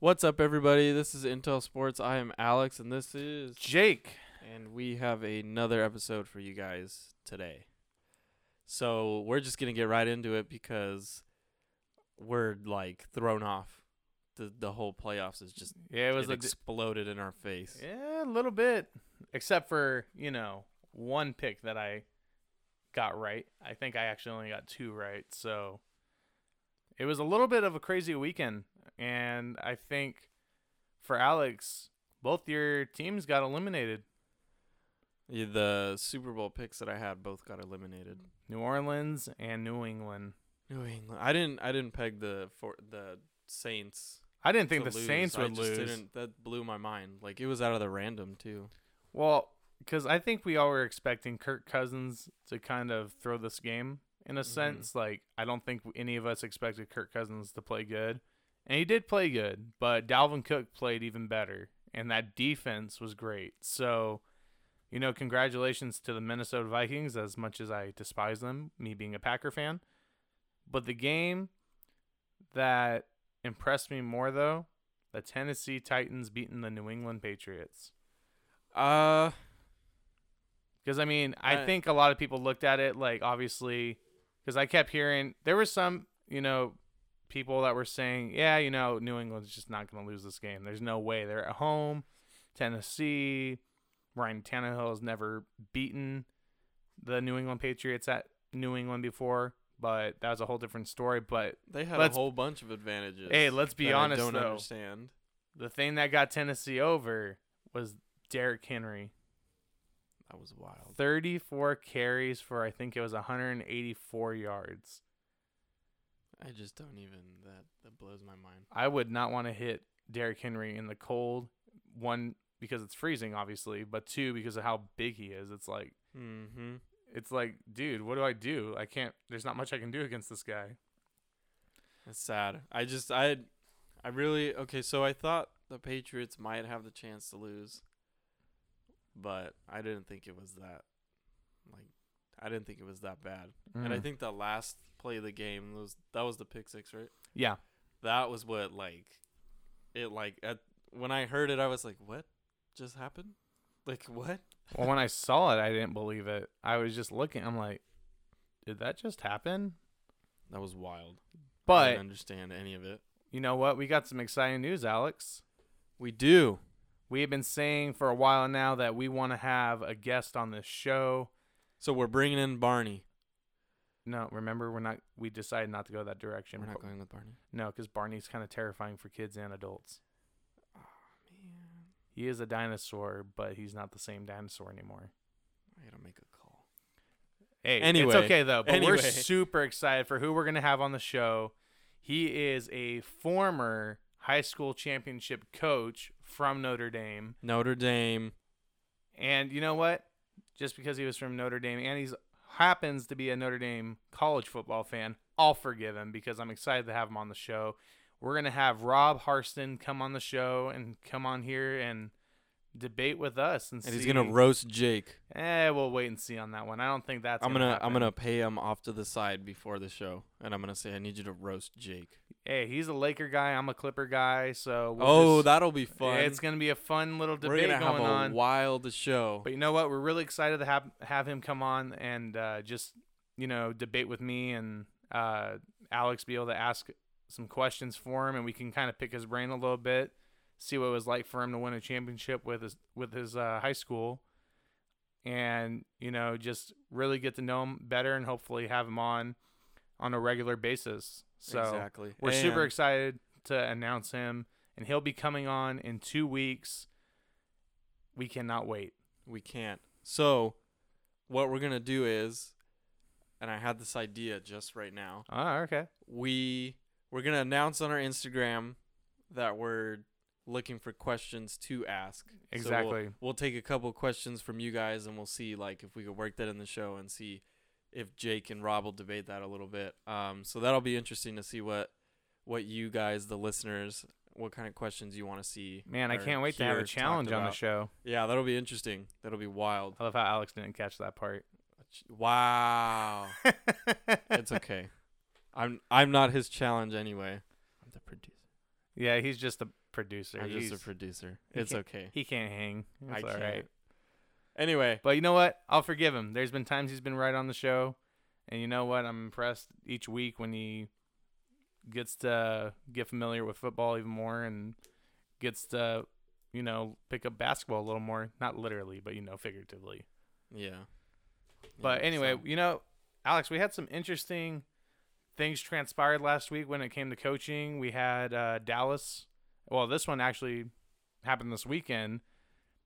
What's up, everybody? This is Intel Sports. I am Alex, and this is Jake. and we have another episode for you guys today. So we're just gonna get right into it because we're like thrown off. The the whole playoffs is just Yeah, it was it exploded in our face. yeah, a little bit, except for you know one pick that I got right. I think I actually only got two right, so it was a little bit of a crazy weekend. And I think for Alex, both your teams got eliminated. Yeah, The Super Bowl picks that I had both got eliminated. New Orleans and New England. New England. I didn't. I didn't peg the for the Saints. I didn't think the lose. Saints I would just lose. Didn't, that blew my mind. Like it was out of the random too. Well, because I think we all were expecting Kirk Cousins to kind of throw this game in a Mhm. sense. Like, I don't think any of us expected Kirk Cousins to play good. And he did play good, but Dalvin Cook played even better. And that defense was great. So, you know, congratulations to the Minnesota Vikings, as much as I despise them, me being a Packer fan. But the game that impressed me more, though, the Tennessee Titans beating the New England Patriots. Uh, Because I mean, I I- think a lot of people looked at it like obviously, because I kept hearing there were some you know people that were saying, yeah, you know, New England's just not going to lose this game. There's no way. They're at home, Tennessee. Ryan Tannehill has never beaten the New England Patriots at New England before, but that was a whole different story. But they had a whole bunch of advantages. hey, let's be honest I don't though. understand. The thing that got Tennessee over was Derrick Henry. That was wild. 34 carries for I think it was 184 yards. I just don't even. That that blows my mind. I would not want to hit Derrick Henry in the cold. One because it's freezing obviously, but two because of how big he is. It's like Mm-hmm. it's like, dude, what do I do? I can't there's not much I can do against this guy. It's sad. I just I, I really okay. So I thought the Patriots might have the chance to lose, but I didn't think it was that. Like, I didn't think it was that bad. And I Mm. think the last play the game was that was the pick six, right? yeah. That was what like, it like at when I heard it, I was like, what just happened? Like what? Well, when I saw it, I didn't believe it. I was just looking. I'm like, did that just happen? That was wild. But I didn't understand any of it. you know what? We got some exciting news, Alex. We do. We have been saying for a while now that we want to have a guest on this show. So we're bringing in Barney. No, remember we're not. We decided not to go that direction. We're not going with Barney. No, because Barney's kind of terrifying for kids and adults. Oh man. He is a dinosaur, but he's not the same dinosaur anymore. I gotta make a call. Hey, Anyway, it's okay though. But we're super excited for who we're gonna have on the show. He is a former high school championship coach from Notre Dame, Notre Dame. and you know what? Just because he was from Notre Dame and he's happens to be a Notre Dame college football fan, I'll forgive him because I'm excited to have him on the show. We're gonna have Rob Harston come on the show and come on here and debate with us and, And see. he's gonna roast Jake. Eh, we'll wait and see on that one. I don't think that's. I'm gonna. gonna I'm gonna pay him off to the side before the show, and I'm gonna say I need you to roast Jake. Hey, he's a Laker guy. I'm a Clipper guy. So we'll oh, just- that'll be fun. It's gonna be a fun little We're debate going a on. wild show. But you know what? We're really excited to have have him come on and uh, just you know debate with me and uh, Alex. Be able to ask some questions for him, and we can kind of pick his brain a little bit, see what it was like for him to win a championship with his with his uh, high school, and you know just really get to know him better and hopefully have him on on a regular basis. So exactly. we're super excited to announce him, and he'll be coming on in two weeks. We cannot wait. We can't. So, what we're gonna do is, and I had this idea just right now. Oh, okay. we we're gonna announce on our Instagram that we're looking for questions to ask. So we'll- Exactly. we'll, take a couple questions from you guys, and we'll see like if we could work that in the show and see if Jake and Rob will debate that a little bit. Um, so that'll be interesting to see what what you guys, the listeners, what kind of questions you want to see. Man, I can't wait to have a challenge on the show. Yeah, that'll be interesting. That'll be wild. I love how Alex didn't catch that part. Wow. it's okay. I'm I'm not his challenge anyway. I'm the producer. Yeah, he's just a producer. I'm just a producer. It's okay. he can't hang. I all can't. right. Anyway, But you know what? I'll forgive him. There's been times he's been right on the show, and you know what? I'm impressed each week when he gets to get familiar with football even more and gets to, you know, pick up basketball a little more. Not literally, but you know, figuratively. yeah. But Yeah, anyway, so- you know, Alex, we had some interesting things transpired last week when it came to coaching. We had uh, Dallas. Well, this one actually happened this weekend,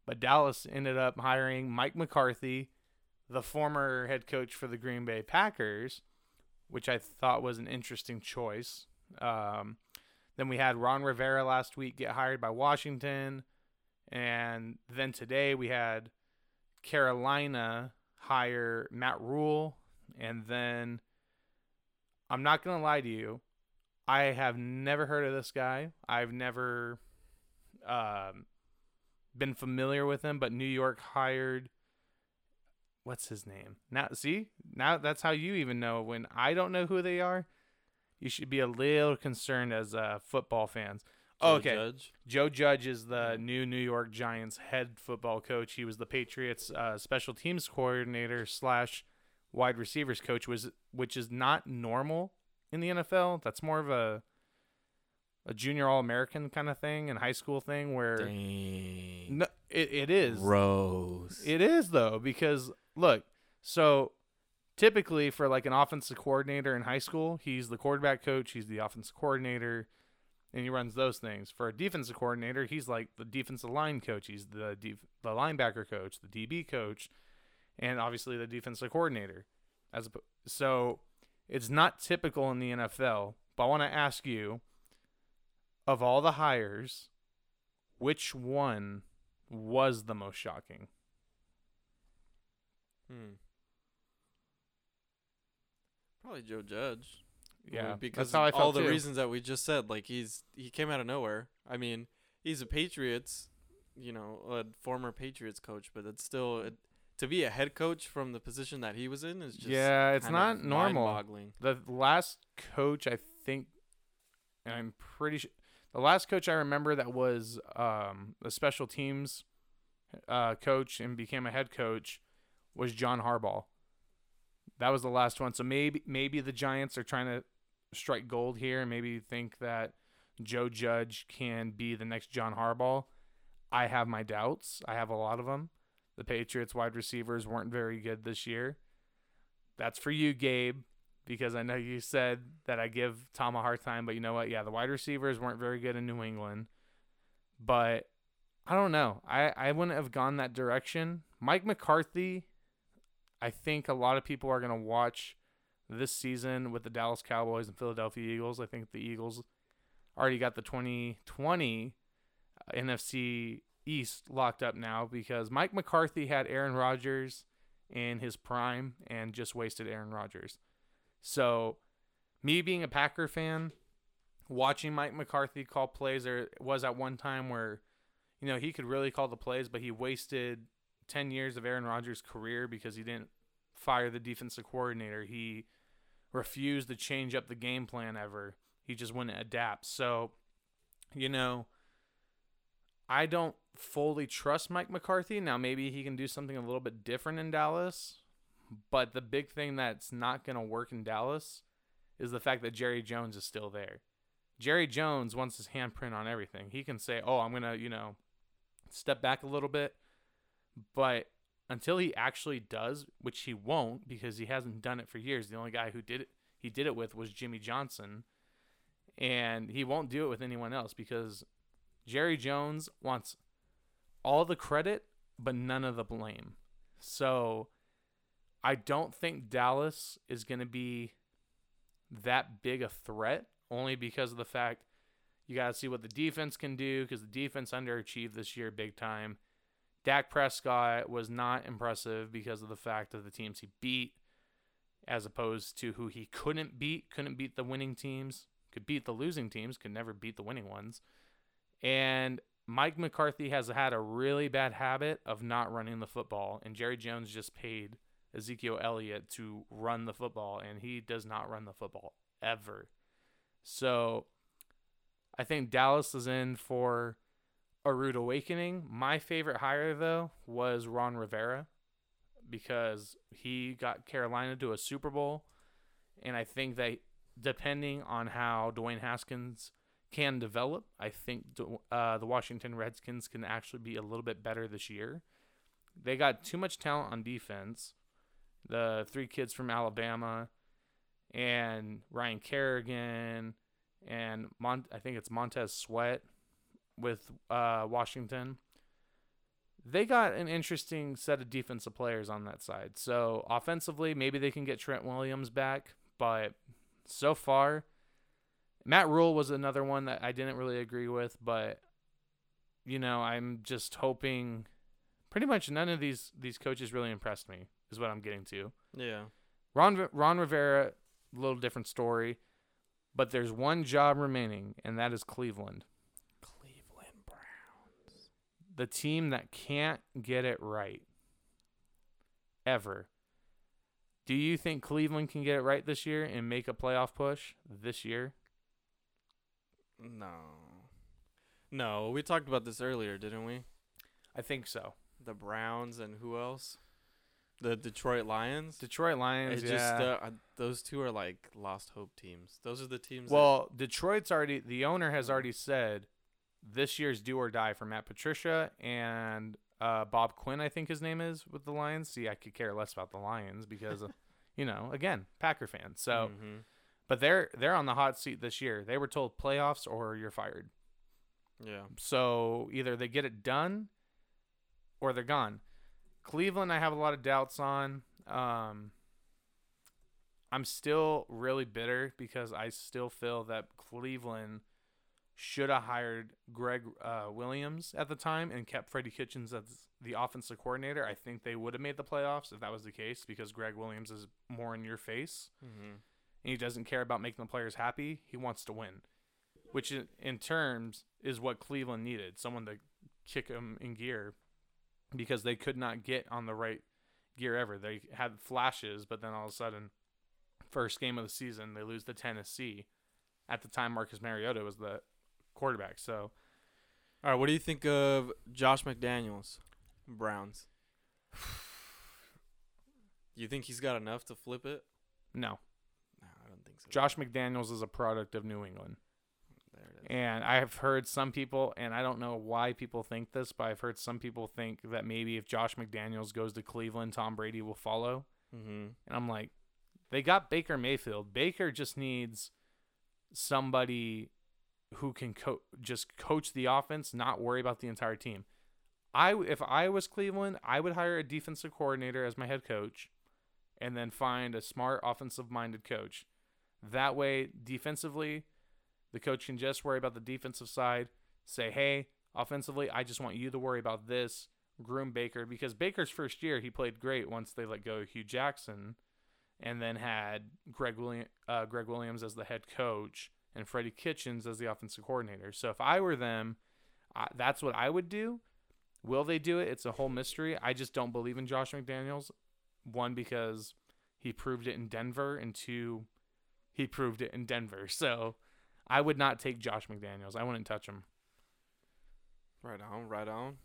but Dallas ended up hiring Mike McCarthy, the former head coach for the Green Bay Packers, which I thought was an interesting choice. Um, then we had Ron Rivera last week get hired by Washington. And then today we had Carolina hire Matt Rhule. And then I'm not going to lie to you. I have never heard of this guy. I've never um, been familiar with him, but New York hired. What's his name? Now, see, now that's how you even know when I don't know who they are. You should be a little concerned as uh, football fans. Joe okay. Judge. Joe Judge is the new New York Giants head football coach. He was the Patriots uh, special teams coordinator slash wide receivers coach, was which is not normal in the NFL. That's more of a a junior All American kind of thing and high school thing where Dang. no, it, it is. Rose. It is though because look, so typically for like an offensive coordinator in high school, he's the quarterback coach, he's the offensive coordinator, and he runs those things. For a defensive coordinator, he's like the defensive line coach, he's the def- the linebacker coach, the DB coach, and obviously the defensive coordinator. As oppo- so, it's not typical in the NFL. But I want to ask you, of all the hires, which one was the most shocking? Hmm. Probably Joe Judge. Yeah, because that's how I all the too. reasons that we just said. Like he's he came out of nowhere. I mean, he's a Patriots, you know, a former Patriots coach, but it's still it, to be a head coach from the position that he was in is just yeah, it's not normal. The last coach, I think, and I'm pretty sure, the last coach I remember that was um, a special teams uh, coach and became a head coach was John Harbaugh. That was the last one. So maybe maybe the Giants are trying to strike gold here, and maybe think that Joe Judge can be the next John Harbaugh. I have my doubts. I have a lot of them. The Patriots wide receivers weren't very good this year. That's for you, Gabe, because I know you said that I give Tom a hard time, but you know what? Yeah, the wide receivers weren't very good in New England. But I don't know. I, I wouldn't have gone that direction. Mike McCarthy, I think a lot of people are going to watch this season with the Dallas Cowboys and Philadelphia Eagles. I think the Eagles already got the 2020 uh, NFC East locked up now because Mike McCarthy had Aaron Rodgers in his prime and just wasted Aaron Rodgers. So, me being a Packer fan, watching Mike McCarthy call plays, there was at one time where, you know, he could really call the plays, but he wasted 10 years of Aaron Rodgers' career because he didn't fire the defensive coordinator. He refused to change up the game plan ever. He just wouldn't adapt. So, you know, I don't fully trust Mike McCarthy. Now, maybe he can do something a little bit different in Dallas. But the big thing that's not going to work in Dallas is the fact that Jerry Jones is still there. Jerry Jones wants his handprint on everything. He can say, "Oh, I'm going to, you know, step back a little bit." But until he actually does, which he won't because he hasn't done it for years. The only guy who did it he did it with was Jimmy Johnson. And he won't do it with anyone else because Jerry Jones wants all the credit but none of the blame. So I don't think Dallas is going to be that big a threat only because of the fact you got to see what the defense can do because the defense underachieved this year big time. Dak Prescott was not impressive because of the fact of the teams he beat as opposed to who he couldn't beat, couldn't beat the winning teams, could beat the losing teams, could never beat the winning ones. And Mike McCarthy has had a really bad habit of not running the football, and Jerry Jones just paid Ezekiel Elliott to run the football, and he does not run the football ever. So I think Dallas is in for a rude awakening. My favorite hire though was Ron Rivera because he got Carolina to a Super Bowl, and I think that depending on how Dwayne Haskins can develop, I think uh, the Washington Redskins can actually be a little bit better this year. They got too much talent on defense. The three kids from Alabama and Ryan Kerrigan and Mon- I think it's Montez Sweat with uh, Washington. They got an interesting set of defensive players on that side. So offensively, maybe they can get Trent Williams back, but so far, Matt Rhule was another one that I didn't really agree with, but you know, I'm just hoping. Pretty much none of these these coaches really impressed me. Is what I'm getting to. Yeah. Ron Ron Rivera, a little different story, but there's one job remaining, and that is Cleveland. Cleveland Browns. The team that can't get it right ever. Do you think Cleveland can get it right this year and make a playoff push this year? No. No, we talked about this earlier, didn't we? I think so. The Browns and who else? The Detroit Lions. Detroit Lions, It yeah. just uh, those two are like lost hope teams. Those are the teams. that- well, Detroit's already the owner has already said this year's do or die for Matt Patricia and uh, Bob Quinn, I think his name is with the Lions. See, I could care less about the Lions because, uh, you know, again, Packer fan. So, Mhm. but they're they're on the hot seat this year. They were told playoffs or you're fired. yeah, So either they get it done or they're gone. Cleveland, I have a lot of doubts on. Um, I'm still really bitter because I still feel that Cleveland should have hired Gregg uh, Williams at the time and kept Freddie Kitchens as the offensive coordinator. I think they would have made the playoffs if that was the case because Gregg Williams is more in your face mm-hmm. and he doesn't care about making the players happy. He wants to win, which in, in terms is what Cleveland needed someone to kick them in gear because they could not get on the right gear ever. They had flashes, but then all of a sudden, first game of the season, they lose to Tennessee. At the time, Marcus Mariota was the quarterback. So All right, what do you think of Josh McDaniels, Browns? you think he's got enough to flip it? no, No, I don't think so. Josh McDaniels is a product of New England. There it is. And I have heard some people, and I don't know why people think this, but I've heard some people think that maybe if Josh McDaniels goes to Cleveland, Tom Brady will follow. Mm-hmm. And I'm like, they got Baker Mayfield. Baker just needs somebody who can co- just coach the offense, not worry about the entire team. I if I was Cleveland, I would hire a defensive coordinator as my head coach, and then find a smart offensive-minded coach. That way, defensively, the coach can just worry about the defensive side. Say, hey, offensively, I just want you to worry about this. Groom Baker because Baker's first year he played great once they let go of Hue Jackson, and then had Gregg William uh, Gregg Williams as the head coach and Freddie Kitchens as the offensive coordinator. So if I were them, I, that's what I would do. Will they do it? It's a whole mystery. I just don't believe in Josh McDaniels. One because he proved it in Denver, and two, he proved it in Denver. So I would not take Josh McDaniels. I wouldn't touch him. Right on, right on.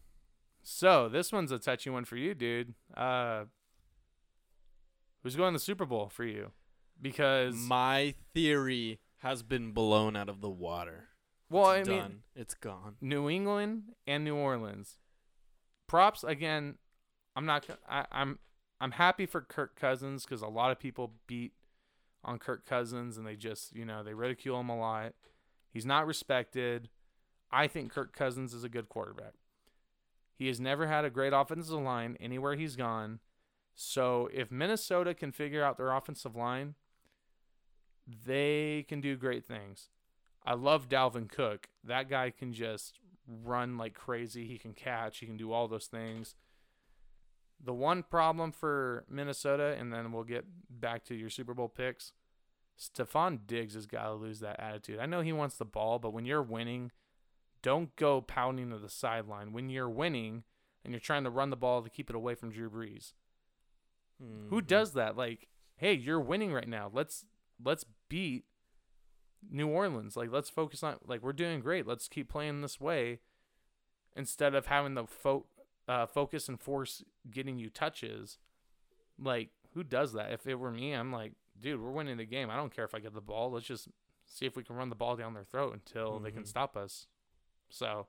So this one's a touchy one for you, dude. Uh, who's going to the Super Bowl for you? Because My theory has been blown out of the water. well, it's I done. mean, it's gone. New England and New Orleans. Props again. I'm not. I, I'm. I'm happy for Kirk Cousins because a lot of people beat on Kirk Cousins and they just, you know, they ridicule him a lot. He's not respected. I think Kirk Cousins is a good quarterback. He has never had a great offensive line anywhere he's gone. So if Minnesota can figure out their offensive line, they can do great things. I love Dalvin Cook. That guy can just run like crazy. He can catch. He can do all those things. The one problem for Minnesota, and then we'll get back to your Super Bowl picks. Stefon Diggs has got to lose that attitude. I know he wants the ball, but when you're winning, don't go pounding to the sideline. When you're winning and you're trying to run the ball to keep it away from Drew Brees, who Mhm. does that? Like, hey, you're winning right now. Let's let's beat New Orleans. Like let's focus on like we're doing great. Let's keep playing this way instead of having the fo- uh, focus and force getting you touches. Like who does that? If it were me, I'm like, dude, we're winning the game. I don't care if I get the ball. Let's just see if we can run the ball down their throat until they can Mhm. stop us. So,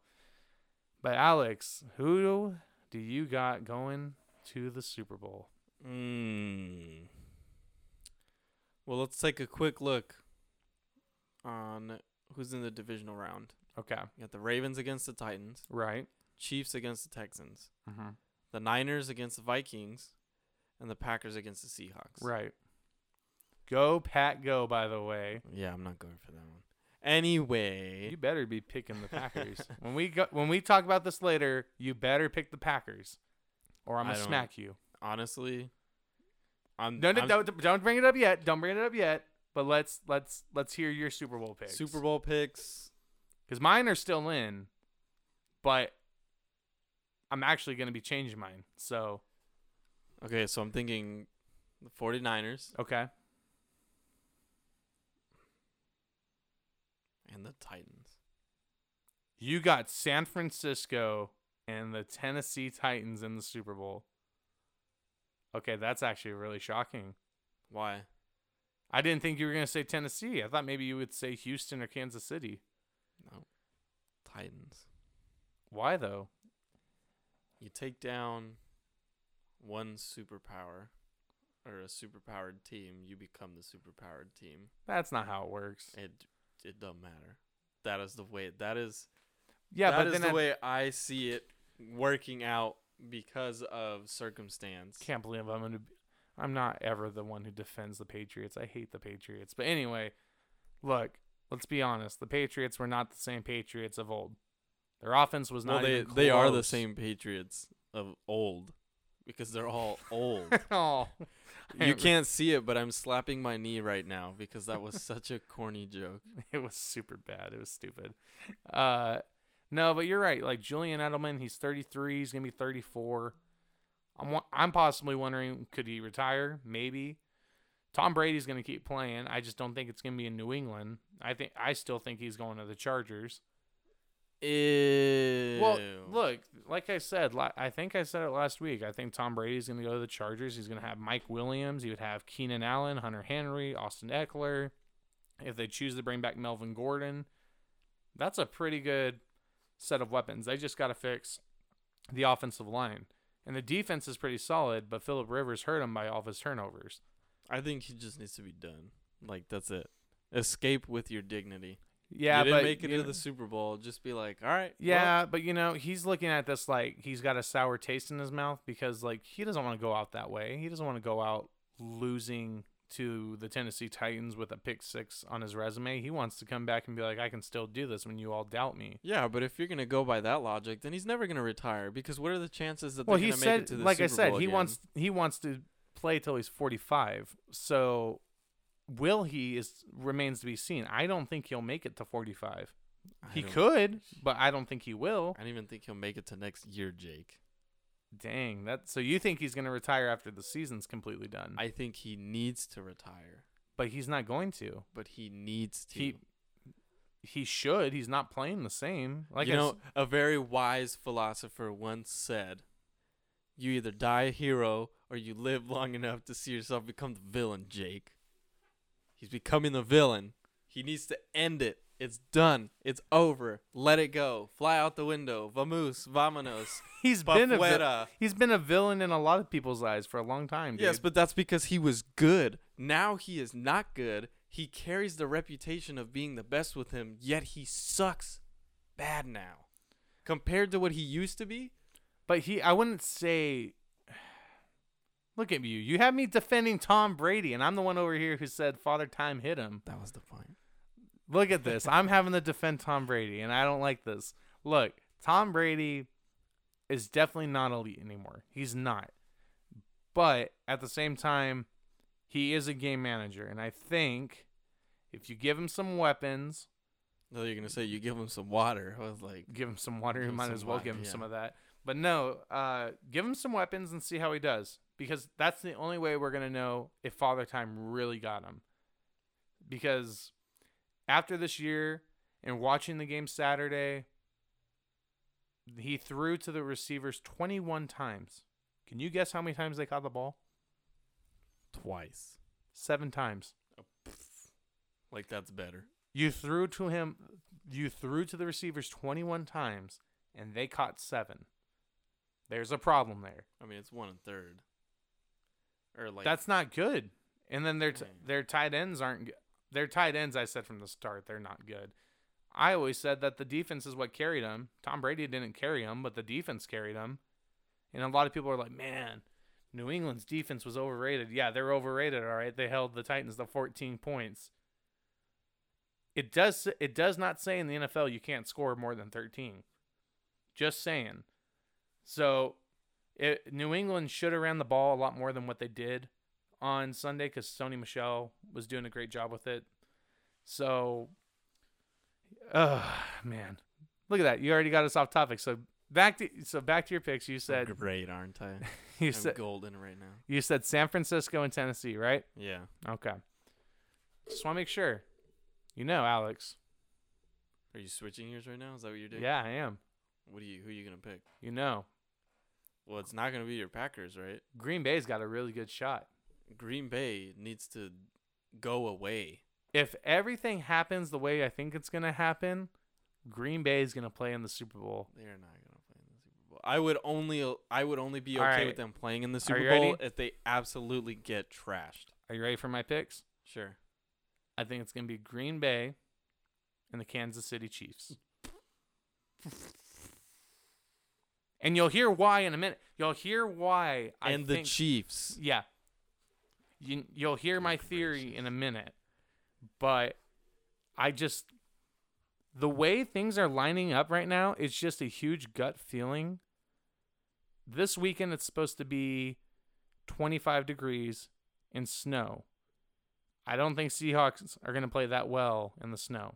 but Alex, who do you got going to the Super Bowl? Mm. Well, let's take a quick look on who's in the divisional round. Okay, You got the Ravens against the Titans, right. Chiefs against the Texans, Mm-hmm. the Niners against the Vikings, and the Packers against the Seahawks. Right. Go Pat, go. By the way, Yeah, I'm not going for that one. Anyway, you better be picking the Packers when we go when we talk about this later. You better pick the Packers, or I'm gonna smack you. honestly, I'm, No, no, I'm- don't don't bring it up yet. Don't bring it up yet. But let's let's let's hear your Super Bowl picks. Super Bowl picks. because mine are still in, but I'm actually gonna be changing mine. So Okay, so I'm thinking the 49ers okay, and the Titans. you got San Francisco and the Tennessee Titans in the Super Bowl. Okay, that's actually really shocking. Why? I didn't think you were gonna say Tennessee. I thought maybe you would say Houston or Kansas City. No. Titans. Why though? You take down one superpower or a superpowered team, you become the superpowered team. That's not how it works. It it doesn't matter. That is the way that is Yeah, that but is the I way I see it working out because of circumstance. can't believe I'm gonna. Be, I'm not ever the one who defends the Patriots. I hate the Patriots. But anyway, look, let's be honest. The Patriots were not the same Patriots of old. Their offense was well, not. they even they are the same Patriots of old because they're all old. oh, you can't see it, but I'm slapping my knee right now because that was such a corny joke. it was super bad. It was stupid. Uh, no, but you're right. Like Julian Edelman, he's 33. He's gonna be 34. I'm I'm possibly wondering, could he retire? Maybe. Tom Brady's gonna keep playing. I just don't think it's gonna be in New England. I think I still think he's going to the Chargers. Ew. Well, look, like I said, I think I said it last week. I think Tom Brady's going to go to the Chargers. He's going to have Mike Williams. He would have Keenan Allen, Hunter Henry, Austin Ekeler. If they choose to bring back Melvin Gordon, that's a pretty good set of weapons. They just got to fix the offensive line. And the defense is pretty solid, but Philip Rivers hurt him by all of his turnovers. I think he just needs to be done. Like that's it. Escape with your dignity. Yeah, you didn't but make it you to know- the Super Bowl. Just be like, all right. well, Yeah, but you know, he's looking at this like he's got a sour taste in his mouth because like he doesn't want to go out that way. He doesn't want to go out losing to the Tennessee Titans with a pick six on his resume. He wants to come back and be like, I can still do this when you all doubt me. yeah, but if you're gonna go by that logic, then he's never gonna retire because what are the chances that Well, they're he gonna make said, it to the like Super I said, Bowl he again? wants he wants to play till he's forty five. So will he is remains to be seen. I don't think he'll make it to forty five. I He could, but I don't think he will. I don't even think he'll make it to next year, Jake. Dang, that. So you think he's gonna retire after the season's completely done? I think he needs to retire, but he's not going to. but he needs to. He he should. He's not playing the same. Like you I know, s- a very wise philosopher once said, "You either die a hero or you live long enough to see yourself become the villain." Jake, he's becoming the villain. He needs to end it. It's done. It's over. Let it go. Fly out the window. Vamos, vamonos. he's been a vi- he's been a villain in a lot of people's eyes for a long time. Dude. Yes, but that's because he was good. Now he is not good. He carries the reputation of being the best with him, yet he sucks bad now. Compared to what he used to be, but he I wouldn't say. Look at you. You have me defending Tom Brady, and I'm the one over here who said Father Time hit him. that was the point. Look at this. I'm having to defend Tom Brady, and I don't like this. Look, Tom Brady is definitely not elite anymore. He's not. But at the same time, he is a game manager, and I think if you give him some weapons, No, you're gonna say you give him some water. I was like, give him some water, you might as well water, give him yeah. some of that. But no, uh, give him some weapons and see how he does, because that's the only way we're gonna know if Father Time really got him. Because after this year and watching the game Saturday, he threw to the receivers 21 times. Can you guess how many times they caught the ball? Twice. Seven times. Oh, like that's better. You threw to him, you threw to the receivers 21 times, and they caught seven. There's a problem there. I mean, it's one and third. Or like That's not good. And then their t- Mm. their tight ends aren't. g- Their tight ends, I said from the start, they're not good. I always said that the defense is what carried them. Tom Brady didn't carry them, but the defense carried them. And a lot of people are like, "Man, New England's defense was overrated." Yeah, they're overrated. All right, they held the Titans to 14 points. It does. It does not say in the NFL you can't score more than 13. Just saying. So, it, New England should have ran the ball a lot more than what they did on Sunday because Sony Michel was doing a great job with it. So, uh man, look at that! You already got us off topic. So back to so back to your picks. You I'm said great, aren't I? you I'm said golden right now. you said San Francisco and Tennessee, right? Yeah. Okay. Just want to make sure. You know, Alex. Are you switching yours right now? Is that what you're doing? Yeah, I am. What do you? Who are you gonna pick? You know, Well, it's not gonna be your Packers, right? Green Bay's got a really good shot. Green Bay needs to go away. If everything happens the way I think it's gonna happen, Green Bay is gonna play in the Super Bowl. They are not gonna play in the Super Bowl. I would only I would only be okay right. with them playing in the Super Bowl ready? if they absolutely get trashed. Are you ready for my picks? Sure. I think it's gonna be Green Bay and the Kansas City Chiefs. and you'll hear why in a minute. You'll hear why I and the think, Chiefs. yeah. You you'll hear my theory in a minute, but I just the way things are lining up right now, it's just a huge gut feeling. This weekend it's supposed to be 25 degrees and snow. I don't think Seahawks are going to play that well in the snow.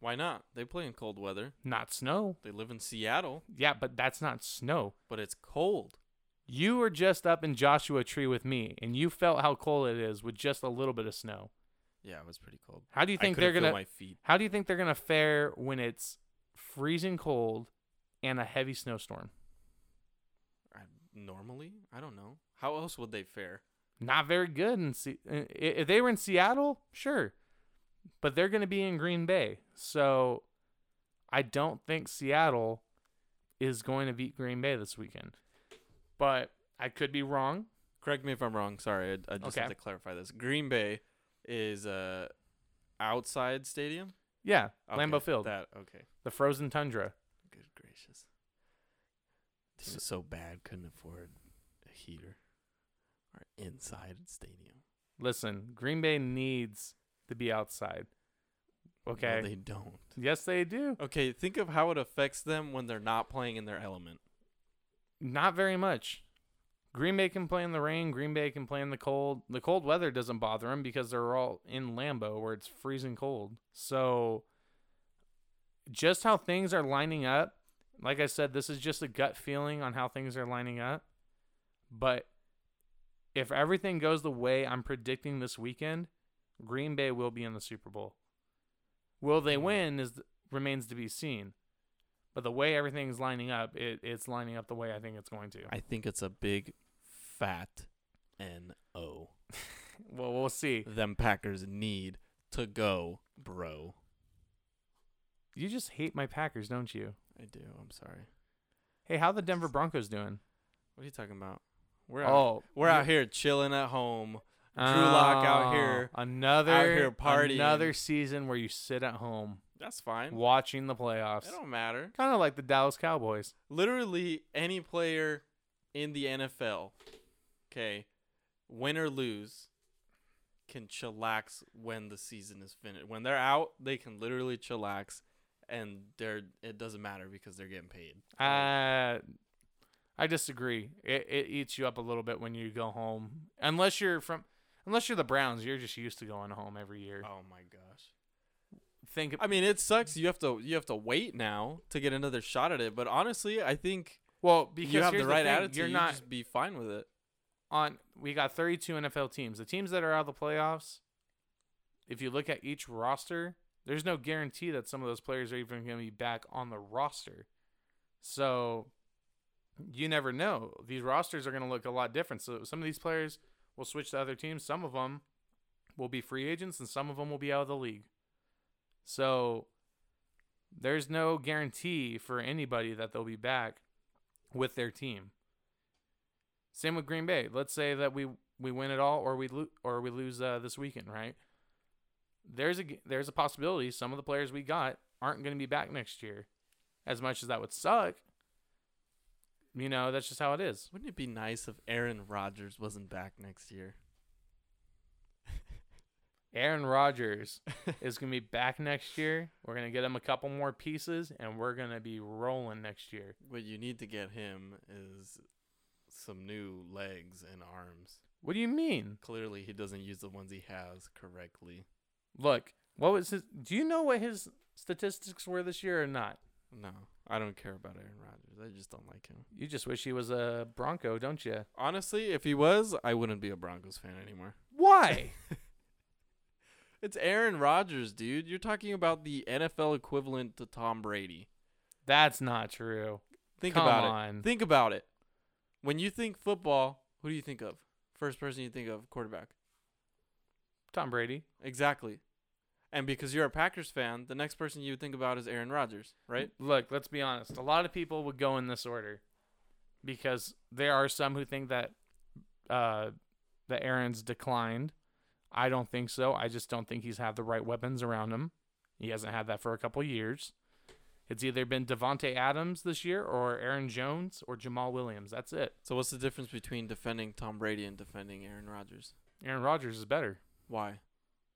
Why not? They play in cold weather. Not snow. They live in Seattle, Yeah, but that's not snow. but it's cold. You were just up in Joshua Tree with me, and you felt how cold it is with just a little bit of snow. Yeah, it was pretty cold. How do you I think couldn't they're feel gonna? my feet. How do you think they're gonna fare when it's freezing cold and a heavy snowstorm? I, normally, I don't know. How else would they fare? Not very good. And if they were in Seattle, sure, but they're gonna be in Green Bay, so I don't think Seattle is going to beat Green Bay this weekend. But I could be wrong. Correct me if I'm wrong. Sorry, I, I just have to clarify this. Green Bay is a outside stadium. Yeah, Okay, Lambeau Field, That okay. the frozen tundra. Good gracious. Team is so bad, couldn't afford a heater. Or inside stadium. Listen, Green Bay needs to be outside. Okay. No, they don't. yes, they do. Okay, think of how it affects them when they're not playing in their element. Not very much. Green Bay can play in the rain. Green Bay can play in the cold. The cold weather doesn't bother them because they're all in Lambeau where it's freezing cold. So, just how things are lining up, like I said, this is just a gut feeling on how things are lining up. But if everything goes the way I'm predicting this weekend, Green Bay will be in the Super Bowl. Will they mm-hmm. win is remains to be seen. But the way everything's lining up, it, it's lining up the way I think it's going to. I think it's a big fat N O. Well, we'll see. Them Packers need to go, bro. You just hate my Packers, don't you? I do. I'm sorry. Hey, how the Denver Broncos doing? What are you talking about? We're out, Oh, we're out here chilling at home. Drew Lock out here- Another out here partying. Another season where you sit at home That's fine. watching the playoffs. It don't matter. Kind of like the Dallas Cowboys. Literally any player in the NFL, okay, win or lose, can chillax when the season is finished. When they're out, they can literally chillax, and they're it doesn't matter because they're getting paid. Uh, I disagree. It it eats you up a little bit when you go home, unless you're from, unless you're the Browns. You're just used to going home every year. oh my gosh. Think I mean, it sucks. You have to you have to wait now to get another shot at it. But honestly, I think well because you have the right thing, attitude. You're you not just be fine with it. on we got 32 NFL teams. The teams that are out of the playoffs, if you look at each roster, there's no guarantee that some of those players are even going to be back on the roster. So you never know. These rosters are going to look a lot different. So some of these players will switch to other teams. Some of them will be free agents, and some of them will be out of the league. So there's no guarantee for anybody that they'll be back with their team. Same with Green Bay. Let's say that we we win it all, or we lo- or we lose uh, this weekend, right? There's a there's a possibility some of the players we got aren't going to be back next year. As much as that would suck, you know that's just how it is. Wouldn't it be nice if Aaron Rodgers wasn't back next year? Aaron Rodgers is going to be back next year. We're going to get him a couple more pieces, and we're going to be rolling next year. What you need to get him is some new legs and arms. What do you mean? Clearly, he doesn't use the ones he has correctly. Look, what was his? Do you know what his statistics were this year or not? No, I don't care about Aaron Rodgers. I just don't like him. You just wish he was a Bronco, don't you? Honestly, if he was, I wouldn't be a Broncos fan anymore. Why? It's Aaron Rodgers, dude. You're talking about the NFL equivalent to Tom Brady. That's not true. Think Come about on. it. Think about it. When you think football, who do you think of? First person you think of, quarterback. Tom Brady. Exactly. And because you're a Packers fan, the next person you would think about is Aaron Rodgers, right? Look, let's be honest. A lot of people would go in this order because there are some who think that uh, that Aaron's declined. I don't think so. I just don't think he's had the right weapons around him. He hasn't had that for a couple years. It's either been Davante Adams this year, or Aaron Jones, or Jamaal Williams. That's it. So what's the difference between defending Tom Brady and defending Aaron Rodgers? Aaron Rodgers is better. Why?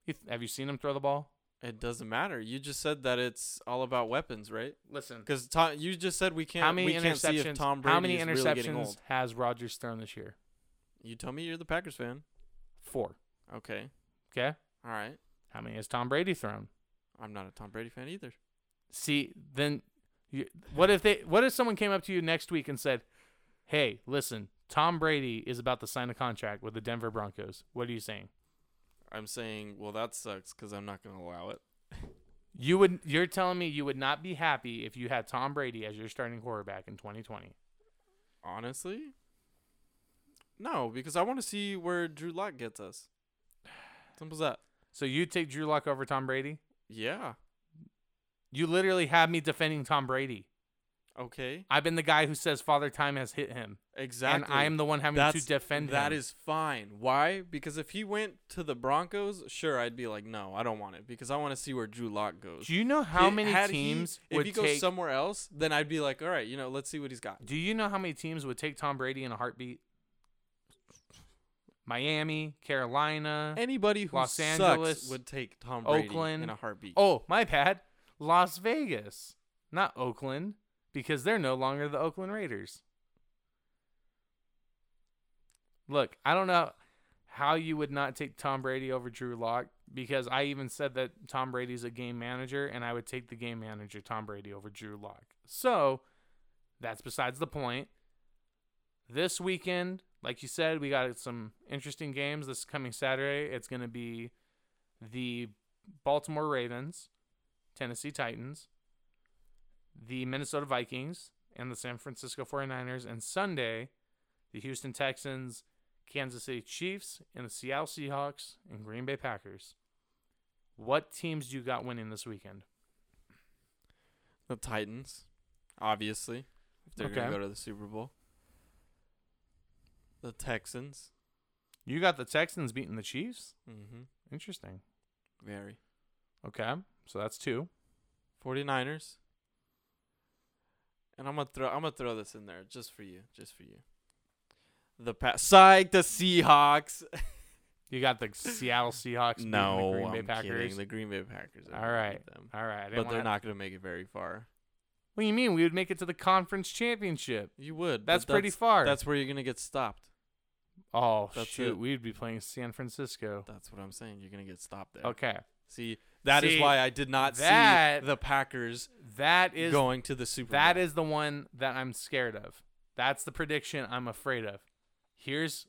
You th- have you seen him throw the ball? It doesn't matter. You just said that it's all about weapons, right? Listen, Because Tom, you just said we can't. how many we can't see if interceptions? Tom Brady how many is really getting interceptions old. has Rodgers thrown this year? You tell me you're the Packers fan. Four. Okay. Okay. All right. How many has Tom Brady thrown? I'm not a Tom Brady fan either. See, then, you, what if they? What if someone came up to you next week and said, "Hey, listen, Tom Brady is about to sign a contract with the Denver Broncos." What are you saying? I'm saying, well, that sucks because I'm not going to allow it. You would. You're telling me you would not be happy if you had Tom Brady as your starting quarterback in 2020. Honestly, no, because I want to see where Drew Lock gets us. Simple as that. So you take Drew Lock over Tom Brady? Yeah. You literally have me defending Tom Brady. Okay. I've been the guy who says Father Time has hit him, Exactly. and I am the one having That's to defend That him. is fine. Why? Because if he went to the Broncos, sure, I'd be like, no, I don't want it because I want to see where Drew Lock goes. Do you know how many had he- teams if would he goes somewhere else, then I'd be like, all right, you know, let's see what he's got. Do you know how many teams would take Tom Brady in a heartbeat? Miami, Carolina. Anybody who Los sucks Angeles, would take Tom Brady Oakland. in a heartbeat. Oh, my bad. Las Vegas, not Oakland, because they're no longer the Oakland Raiders. Look, I don't know how you would not take Tom Brady over Drew Lock because I even said that Tom Brady's a game manager and I would take the game manager Tom Brady over Drew Lock. So, that's besides the point. This weekend, like you said, we got some interesting games this coming Saturday. It's going to be the Baltimore Ravens, Tennessee Titans, the Minnesota Vikings, and the San Francisco 49ers. And Sunday, the Houston Texans, Kansas City Chiefs, and the Seattle Seahawks and Green Bay Packers. What teams do you got winning this weekend? The Titans, obviously, if they're Okay. gonna go to the Super Bowl. The Texans. You got the Texans beating the Chiefs? Mm-hmm. Interesting. Very. Okay. So that's two. 49ers. And I'm gonna throw I'm gonna throw this in there just for you, just for you. The pa- psych the Seahawks. You got the Seattle Seahawks no, the Green Bay I'm Packers. kidding. The Green Bay Packers. All right. All right. But they're not gonna make it very far. What do you mean? We would make it to the conference championship. You would. That's but pretty far. That's where you're gonna get stopped. oh that's shoot, it. we'd be playing San Francisco. That's what I'm saying. You're gonna get stopped there. Okay, See, that is See, why I did not that see the Packers that is going to the Super that Bowl. is the one that I'm scared of. That's the prediction I'm afraid of. Here's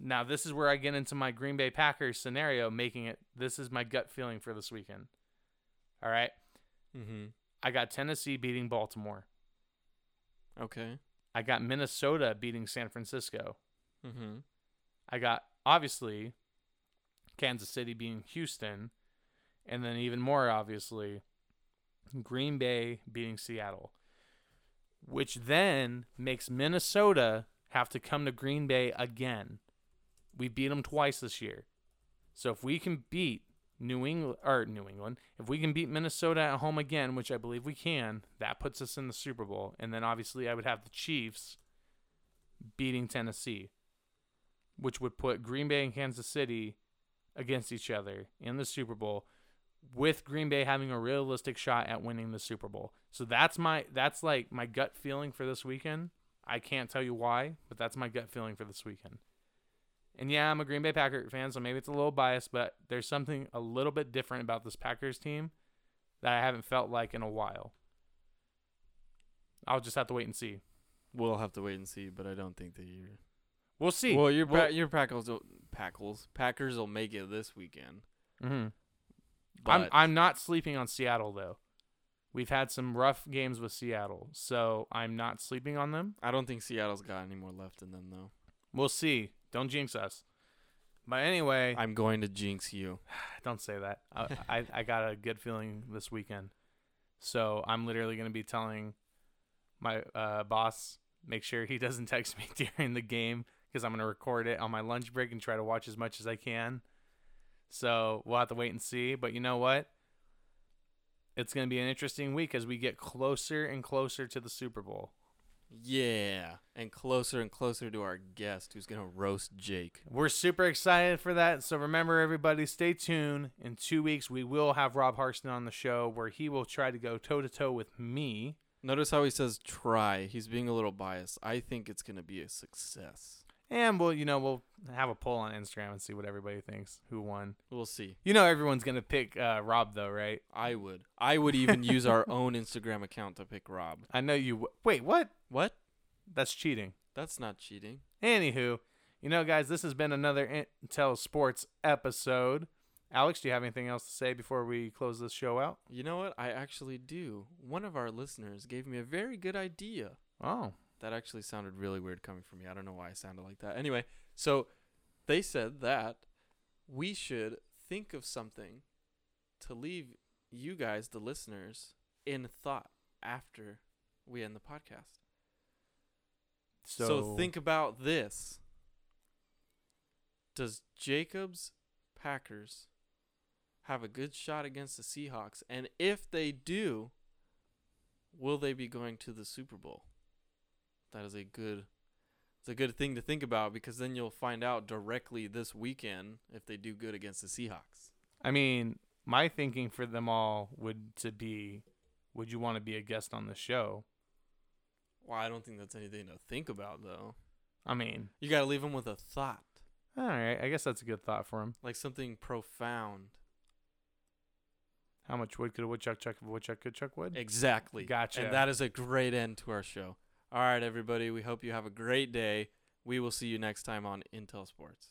now this is where I get into my Green Bay Packers scenario, making it. This is my gut feeling for this weekend. All right. Mm-hmm. I got Tennessee beating Baltimore. Okay. I got Minnesota beating San Francisco. Mm-hmm. I got obviously Kansas City beating Houston, and then even more obviously Green Bay beating Seattle, which then makes Minnesota have to come to Green Bay again. We beat them twice this year. So if we can beat New England or New England, if we can beat Minnesota at home again, which I believe we can, that puts us in the Super Bowl. And then obviously I would have the Chiefs beating Tennessee, which would put Green Bay and Kansas City against each other in the Super Bowl with Green Bay having a realistic shot at winning the Super Bowl. So that's my that's like my gut feeling for this weekend. I can't tell you why, but that's my gut feeling for this weekend. And yeah, I'm a Green Bay Packer fan, so maybe it's a little biased, but there's something a little bit different about this Packers team that I haven't felt like in a while. I'll just have to wait and see. We'll have to wait and see, but I don't think that you're. We'll see. Well, your We'll- pa- your Packers, will, Packers, Packers will make it this weekend. hmm But I'm I'm not sleeping on Seattle though. We've had some rough games with Seattle, so I'm not sleeping on them. I don't think Seattle's got any more left in them though. We'll see. Don't jinx us. But anyway, I'm going to jinx you. don't say that. I, I I got a good feeling this weekend, so I'm literally gonna be telling my uh, boss make sure he doesn't text me during the game because I'm gonna record it on my lunch break and try to watch as much as I can. So we'll have to wait and see. But you know what? It's gonna be an interesting week as we get closer and closer to the Super Bowl. Yeah, and closer and closer to our guest who's gonna roast Jake. We're super excited for that. So remember, everybody, stay tuned. In two weeks, we will have Rob Harston on the show where he will try to go toe to toe with me. Notice how he says try. He's being a little biased. I think it's gonna be a success. And we'll, you know, we'll have a poll on Instagram and see what everybody thinks who won. We'll see. You know, everyone's gonna pick uh, Rob though, right? I would. I would even use our own Instagram account to pick Rob. I know you. W- Wait, what? What? That's cheating. That's not cheating. Anywho, you know, guys, this has been another Intel Sports episode. Alex, do you have anything else to say before we close this show out? You know what? I actually do. One of our listeners gave me a very good idea. Oh, That actually sounded really weird coming from me. I don't know why I sounded like that. Anyway, so they said that we should think of something to leave you guys, the listeners, in thought after we end the podcast. so, So, think about this. Does Jacobs Packers have a good shot against the Seahawks? And if they do, will they be going to the Super Bowl? That is a good it's a good thing to think about because then you'll find out directly this weekend if they do good against the Seahawks. I mean, my thinking for them all would to be, would you want to be a guest on the show? Well, I don't think that's anything to think about though. I mean, You got to leave them with a thought, all right, I guess that's a good thought for him. like something profound. How much wood could a woodchuck chuck if a woodchuck could chuck wood? Exactly. Gotcha. And that is a great end to our show. All right, everybody. We hope you have a great day. We will see you next time on Intel Sports.